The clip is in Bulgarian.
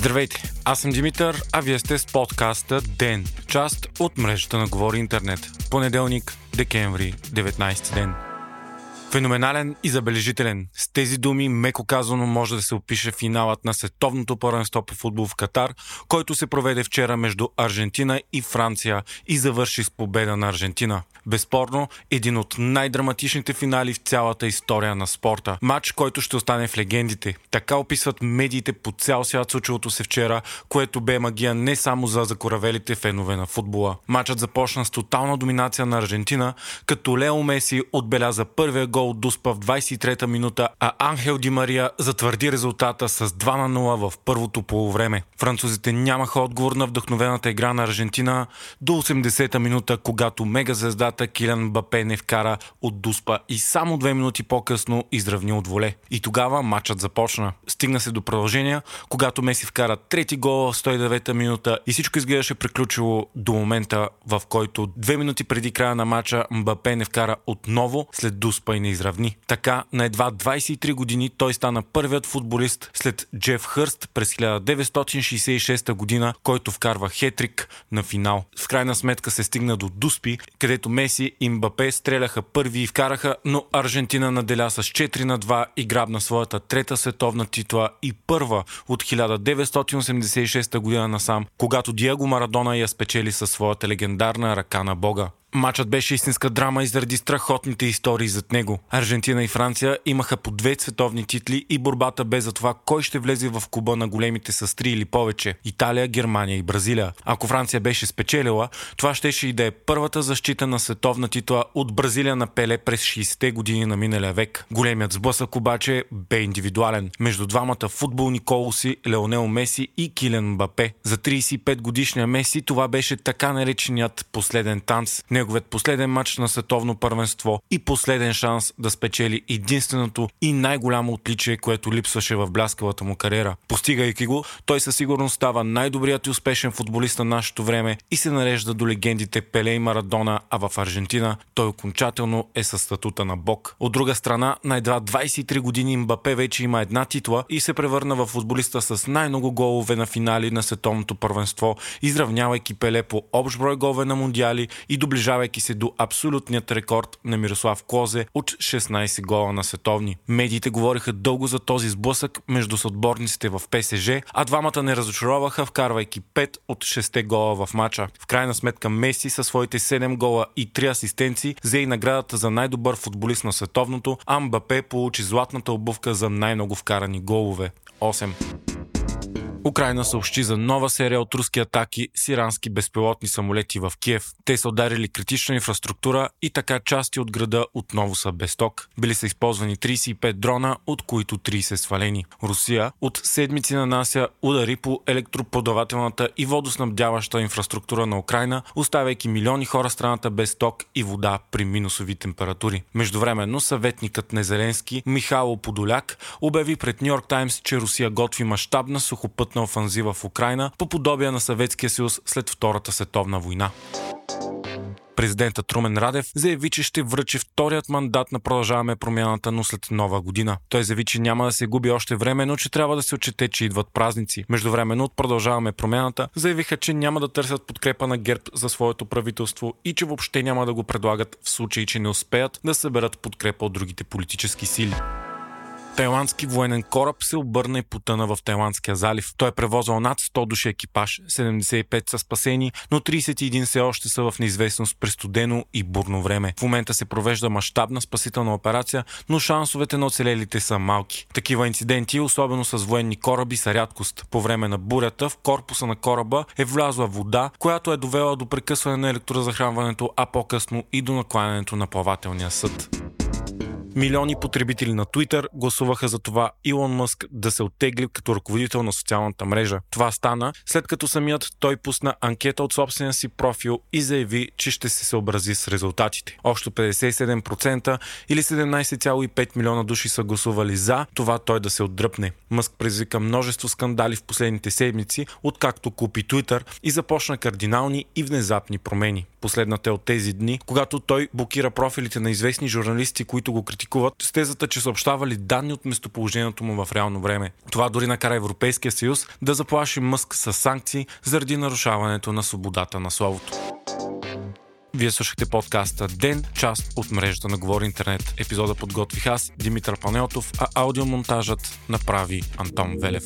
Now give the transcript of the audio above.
Здравейте, аз съм Димитър, а вие сте с подкаста ДЕН, част от мрежата на Говори Интернет. Понеделник, декември, 19 ден. Феноменален и забележителен. С тези думи, меко казано, може да се опише финалът на световното първенство по футбол в Катар, който се проведе вчера между Аржентина и Франция и завърши с победа на Аржентина. Безспорно, един от най-драматичните финали в цялата история на спорта. Матч, който ще остане в легендите. Така описват медиите по цял свят случилото се вчера, което бе магия не само за закоравелите фенове на футбола. Матчът започна с тотална доминация на Аржентина, като Лео Меси отбеляза първия гол от Дуспа в 23-та минута, а Анхел Ди Мария затвърди резултата с 2 на 0 в първото полувреме. Французите нямаха отговор на вдъхновената игра на Аржентина до 80-та минута, когато мегазвездата Килян Бапе не вкара от Дуспа и само две минути по-късно изравни от воле. И тогава матчът започна. Стигна се до продължения, когато Меси вкара трети гол в 109-та минута и всичко изглеждаше приключило до момента, в който две минути преди края на матча Мбапе не вкара отново след Дуспа и не изравни. Така на едва 23 години той стана първият футболист след Джеф Хърст през 1966 година, който вкарва хетрик на финал. В крайна сметка се стигна до Дуспи, където Меси и Мбапе стреляха първи и вкараха, но Аржентина наделя с 4 на 2 и грабна своята трета световна титла и първа от 1986 година насам, когато Диего Марадона я спечели със своята легендарна ръка на Бога. Матчът беше истинска драма и заради страхотните истории зад него. Аржентина и Франция имаха по две световни титли и борбата бе за това кой ще влезе в куба на големите с три или повече – Италия, Германия и Бразилия. Ако Франция беше спечелила, това щеше и да е първата защита на световна титла от Бразилия на Пеле през 60-те години на миналия век. Големият сблъсък обаче бе индивидуален. Между двамата футболни колоси Леонел Меси и Килен Мбапе. За 35 годишния Меси това беше така нареченият последен танц – неговият последен матч на световно първенство и последен шанс да спечели единственото и най-голямо отличие, което липсваше в бляскавата му кариера. Постигайки го, той със сигурност става най-добрият и успешен футболист на нашето време и се нарежда до легендите Пеле и Марадона, а в Аржентина той окончателно е със статута на бог. От друга страна, на едва 23 години Мбапе вече има една титла и се превърна в футболиста с най-много голове на финали на световното първенство, изравнявайки Пеле по общ брой голове на мундиали и доближавайки приближавайки се до абсолютният рекорд на Мирослав Клозе от 16 гола на световни. Медиите говориха дълго за този сблъсък между съотборниците в ПСЖ, а двамата не разочароваха, вкарвайки 5 от 6 гола в матча. В крайна сметка Меси със своите 7 гола и 3 асистенции взе и наградата за най-добър футболист на световното, а Мбапе получи златната обувка за най-много вкарани голове. 8. Украина съобщи за нова серия от руски атаки с ирански безпилотни самолети в Киев. Те са ударили критична инфраструктура и така части от града отново са без ток. Били са използвани 35 дрона, от които 30 свалени. Русия от седмици нанася удари по електроподавателната и водоснабдяваща инфраструктура на Украина, оставяйки милиони хора страната без ток и вода при минусови температури. Междувременно съветникът на Зеленски Михайло Подоляк обяви пред Нью Йорк Таймс, че Русия готви мащабна сухопът сухопътна офанзива в Украина по подобие на Съветския съюз след Втората световна война. Президентът Трумен Радев заяви, че ще връчи вторият мандат на Продължаваме промяната, но след нова година. Той заяви, че няма да се губи още време, но че трябва да се отчете, че идват празници. Междувременно от Продължаваме промяната заявиха, че няма да търсят подкрепа на ГЕРБ за своето правителство и че въобще няма да го предлагат в случай, че не успеят да съберат подкрепа от другите политически сили. Тайландски военен кораб се обърна и потъна в Тайландския залив. Той е превозвал над 100 души екипаж, 75 са спасени, но 31 все още са в неизвестност през студено и бурно време. В момента се провежда мащабна спасителна операция, но шансовете на оцелелите са малки. Такива инциденти, особено с военни кораби, са рядкост. По време на бурята в корпуса на кораба е влязла вода, която е довела до прекъсване на електрозахранването, а по-късно и до накланянето на плавателния съд. Милиони потребители на Twitter гласуваха за това Илон Мъск да се оттегли като ръководител на социалната мрежа. Това стана след като самият той пусна анкета от собствения си профил и заяви, че ще се съобрази с резултатите. Общо 57% или 17,5 милиона души са гласували за това той да се отдръпне. Мъск предизвика множество скандали в последните седмици, откакто купи Twitter и започна кардинални и внезапни промени. Последната е от тези дни, когато той блокира профилите на известни журналисти, които го критикуват критикуват с тезата, че съобщавали данни от местоположението му в реално време. Това дори накара Европейския съюз да заплаши Мъск с санкции заради нарушаването на свободата на словото. Вие слушахте подкаста Ден, част от мрежата на Говори Интернет. Епизода подготвих аз, Димитър Панеотов, а аудиомонтажът направи Антон Велев.